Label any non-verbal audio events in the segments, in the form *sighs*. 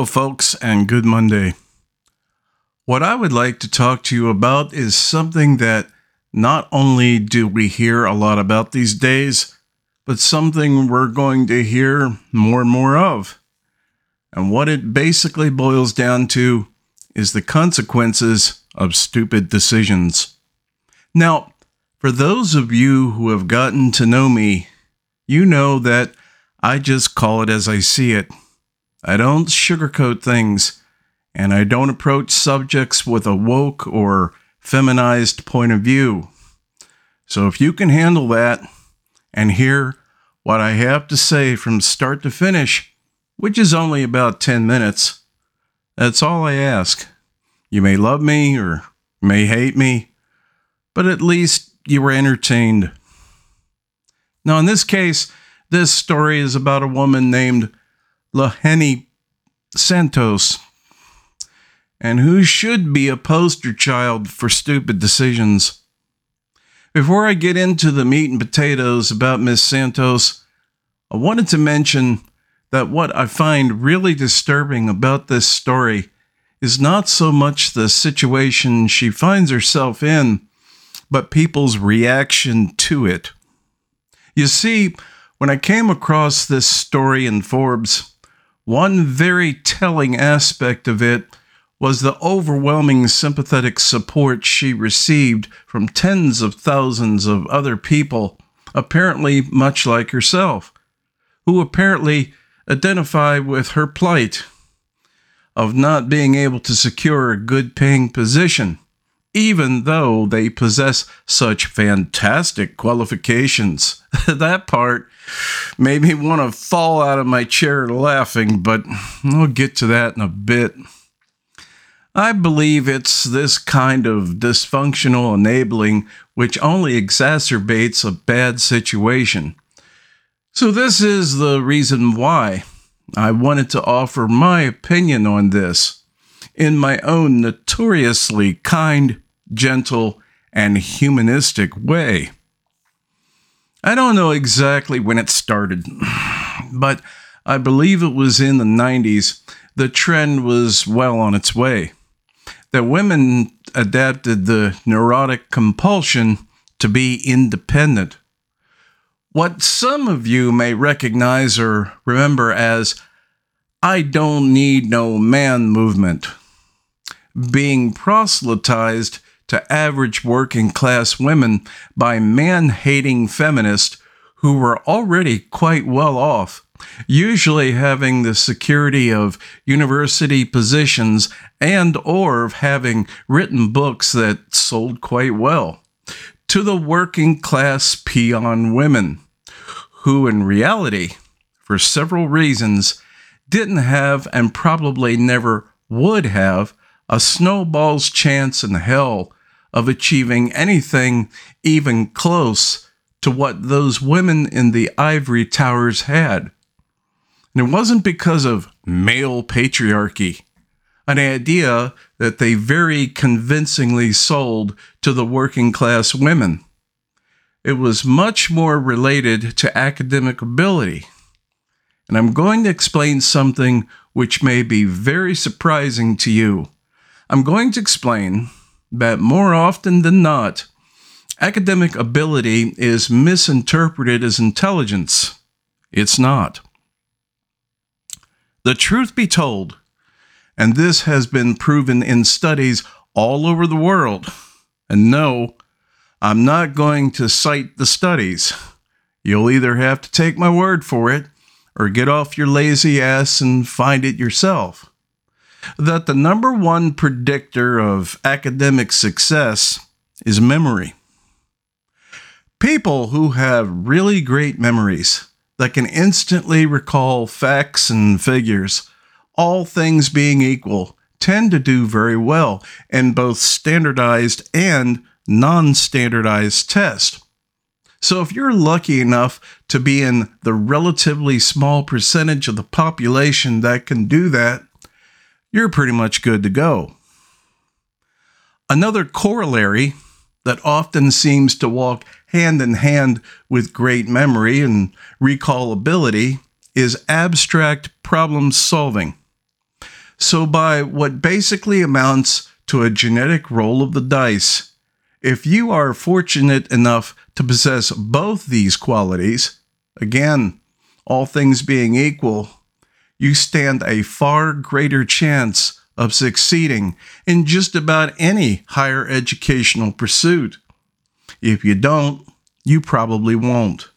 Hello, folks, and good Monday. What I would like to talk to you about is something that not only do we hear a lot about these days, but something we're going to hear more and more of. And what it basically boils down to is the consequences of stupid decisions. Now, for those of you who have gotten to know me, you know that I just call it as I see it. I don't sugarcoat things, and I don't approach subjects with a woke or feminized point of view. So if you can handle that and hear what I have to say from start to finish, which is only about 10 minutes, that's all I ask. You may love me or may hate me, but at least you were entertained. Now, in this case, this story is about a woman named Lohanny Santos, and who should be a poster child for stupid decisions. Before I get into the meat and potatoes about Miss Santos, I wanted to mention that what I find really disturbing about this story is not so much the situation she finds herself in, but people's reaction to it. You see, when I came across this story in Forbes, one very telling aspect of it was the overwhelming sympathetic support she received from tens of thousands of other people, apparently much like herself, who apparently identify with her plight of not being able to secure a good paying position even though they possess such fantastic qualifications. *laughs* that part made me want to fall out of my chair laughing, but we'll get to that in a bit. I believe it's this kind of dysfunctional enabling which only exacerbates a bad situation. So, this is the reason why I wanted to offer my opinion on this in my own notoriously kind, gentle, and humanistic way. I don't know exactly when it started, *sighs* but I believe it was in the 90s. The trend was well on its way. That women adapted the neurotic compulsion to be independent. What some of you may recognize or remember as I don't need no man movement being proselytized to average working class women by man hating feminists who were already quite well off, usually having the security of university positions and or of having written books that sold quite well, to the working class peon women, who in reality, for several reasons, didn't have and probably never would have a snowball's chance in hell of achieving anything even close to what those women in the ivory towers had. And it wasn't because of male patriarchy, an idea that they very convincingly sold to the working class women. It was much more related to academic ability. And I'm going to explain something which may be very surprising to you I'm going to explain that more often than not, academic ability is misinterpreted as intelligence. It's not. The truth be told, and this has been proven in studies all over the world, and no, I'm not going to cite the studies. You'll either have to take my word for it or get off your lazy ass and find it yourself that the number one predictor of academic success is memory. People who have really great memories that can instantly recall facts and figures, all things being equal, tend to do very well in both standardized and non standardized tests. So, if you're lucky enough to be in the relatively small percentage of the population that can do that, you're pretty much good to go. Another corollary that often seems to walk hand in hand with great memory and recall ability is abstract problem solving. So, by what basically amounts to a genetic roll of the dice, if you are fortunate enough to possess both these qualities, again, all things being equal, you stand a far greater chance of succeeding in just about any higher educational pursuit. If you don't, you probably won't.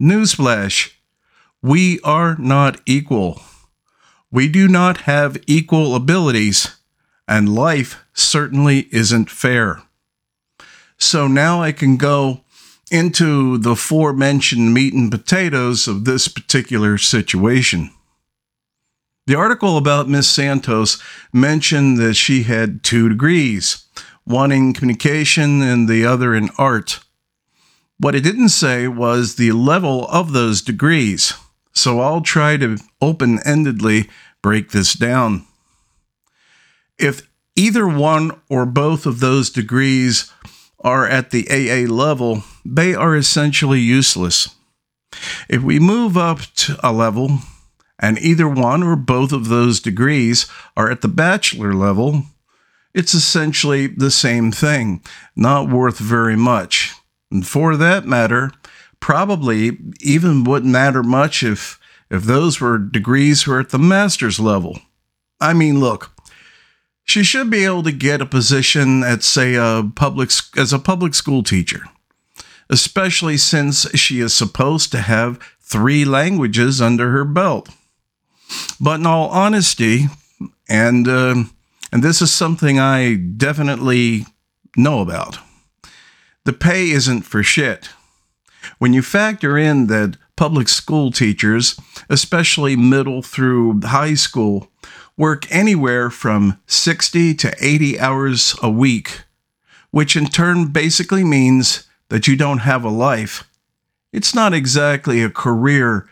Newsflash we are not equal. We do not have equal abilities, and life certainly isn't fair. So now I can go into the forementioned meat and potatoes of this particular situation. The article about Miss Santos mentioned that she had two degrees, one in communication and the other in art. What it didn't say was the level of those degrees, so I'll try to open endedly break this down. If either one or both of those degrees are at the AA level, they are essentially useless. If we move up to a level, and either one or both of those degrees are at the bachelor level, it's essentially the same thing, not worth very much. And for that matter, probably even wouldn't matter much if if those were degrees who are at the master's level. I mean, look, she should be able to get a position at say a public as a public school teacher, especially since she is supposed to have 3 languages under her belt. But in all honesty, and uh, and this is something I definitely know about, the pay isn't for shit. When you factor in that public school teachers, especially middle through high school, work anywhere from 60 to 80 hours a week, which in turn basically means that you don't have a life. It's not exactly a career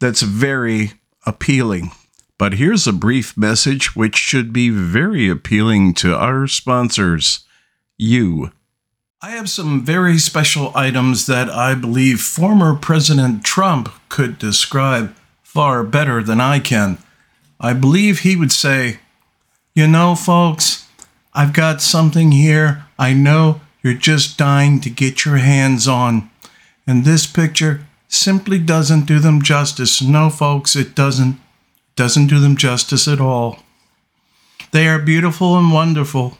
that's very appealing. But here's a brief message which should be very appealing to our sponsors you. I have some very special items that I believe former President Trump could describe far better than I can. I believe he would say, You know, folks, I've got something here I know you're just dying to get your hands on. And this picture simply doesn't do them justice. No, folks, it doesn't doesn't do them justice at all. They are beautiful and wonderful.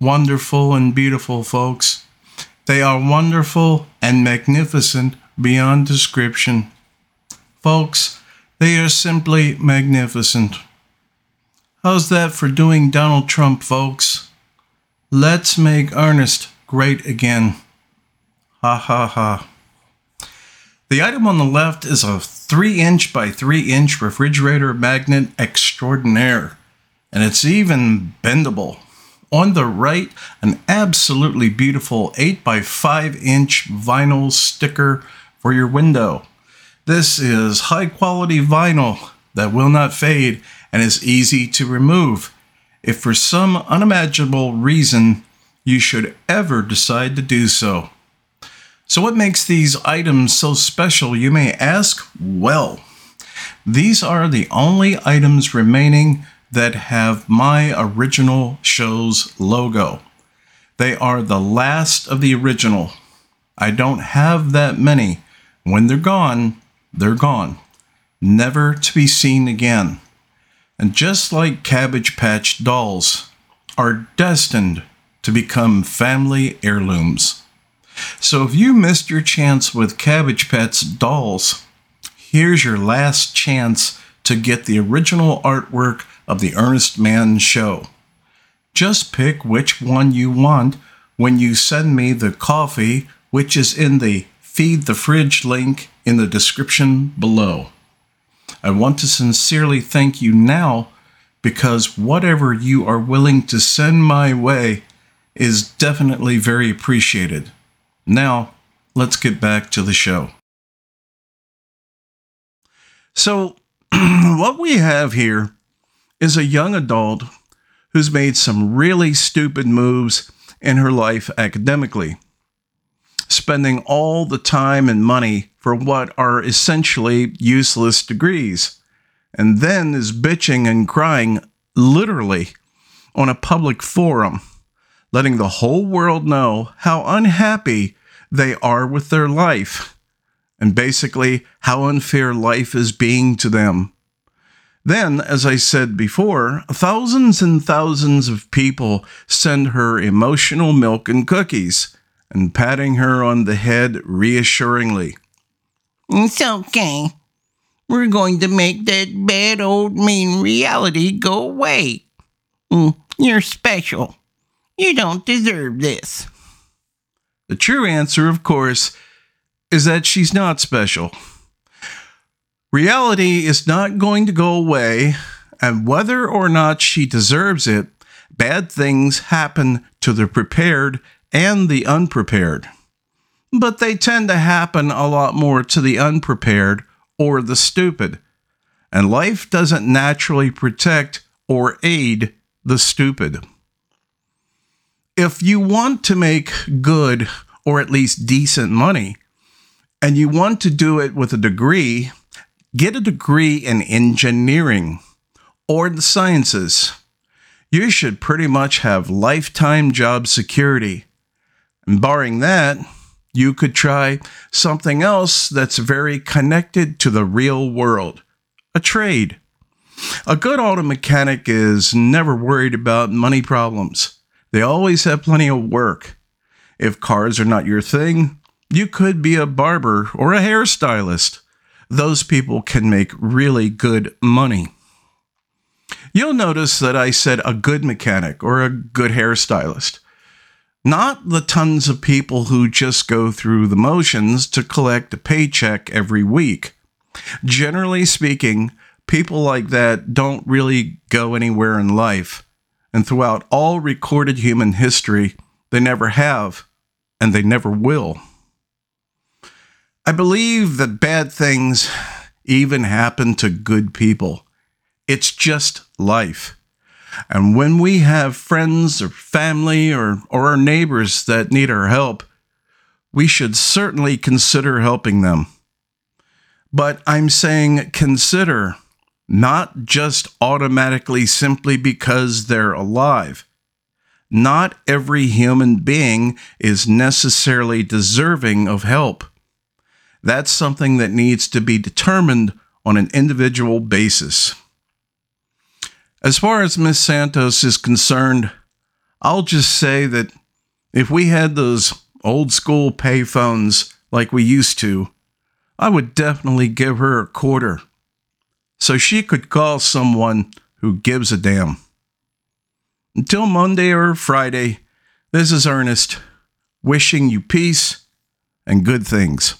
Wonderful and beautiful, folks. They are wonderful and magnificent beyond description. Folks, they are simply magnificent. How's that for doing Donald Trump, folks? Let's make Ernest great again. Ha ha ha. The item on the left is a 3 inch by 3 inch refrigerator magnet extraordinaire, and it's even bendable. On the right, an absolutely beautiful 8 by 5 inch vinyl sticker for your window. This is high quality vinyl that will not fade and is easy to remove. If for some unimaginable reason you should ever decide to do so. So, what makes these items so special, you may ask? Well, these are the only items remaining that have my original show's logo. They are the last of the original. I don't have that many. When they're gone, they're gone, never to be seen again. And just like Cabbage Patch dolls are destined to become family heirlooms. So if you missed your chance with Cabbage Patch dolls, here's your last chance to get the original artwork of the Ernest Mann show. Just pick which one you want when you send me the Ko-fi, which is in the Feed the Fridge link in the description below. I want to sincerely thank you now because whatever you are willing to send my way is definitely very appreciated. Now, let's get back to the show. So, *clears throat* what we have here is a young adult who's made some really stupid moves in her life academically, spending all the time and money for what are essentially useless degrees, and then is bitching and crying literally on a public forum, letting the whole world know how unhappy they are with their life and basically how unfair life is being to them. Then, as I said before, thousands and thousands of people send her emotional milk and cookies and patting her on the head reassuringly. It's okay. We're going to make that bad old mean reality go away. Mm, you're special. You don't deserve this. The true answer, of course, is that she's not special. Reality is not going to go away, and whether or not she deserves it, bad things happen to the prepared and the unprepared. But they tend to happen a lot more to the unprepared or the stupid. And life doesn't naturally protect or aid the stupid. If you want to make good or at least decent money, and you want to do it with a degree, get a degree in engineering or the sciences. You should pretty much have lifetime job security. And barring that, you could try something else that's very connected to the real world a trade. A good auto mechanic is never worried about money problems. They always have plenty of work. If cars are not your thing, you could be a barber or a hairstylist those people can make really good money. You'll notice that I said a good mechanic or a good hairstylist, not the tons of people who just go through the motions to collect a paycheck every week. Generally speaking, people like that don't really go anywhere in life, and throughout all recorded human history, they never have, and they never will. I believe that bad things even happen to good people. It's just life. And when we have friends or family or, or our neighbors that need our help, we should certainly consider helping them. But I'm saying consider, not just automatically simply because they're alive. Not every human being is necessarily deserving of help. That's something that needs to be determined on an individual basis. As far as Miss Santos is concerned, I'll just say that if we had those old school payphones like we used to, I would definitely give her a quarter so she could call someone who gives a damn. Until Monday or Friday, this is Ernest, wishing you peace and good things.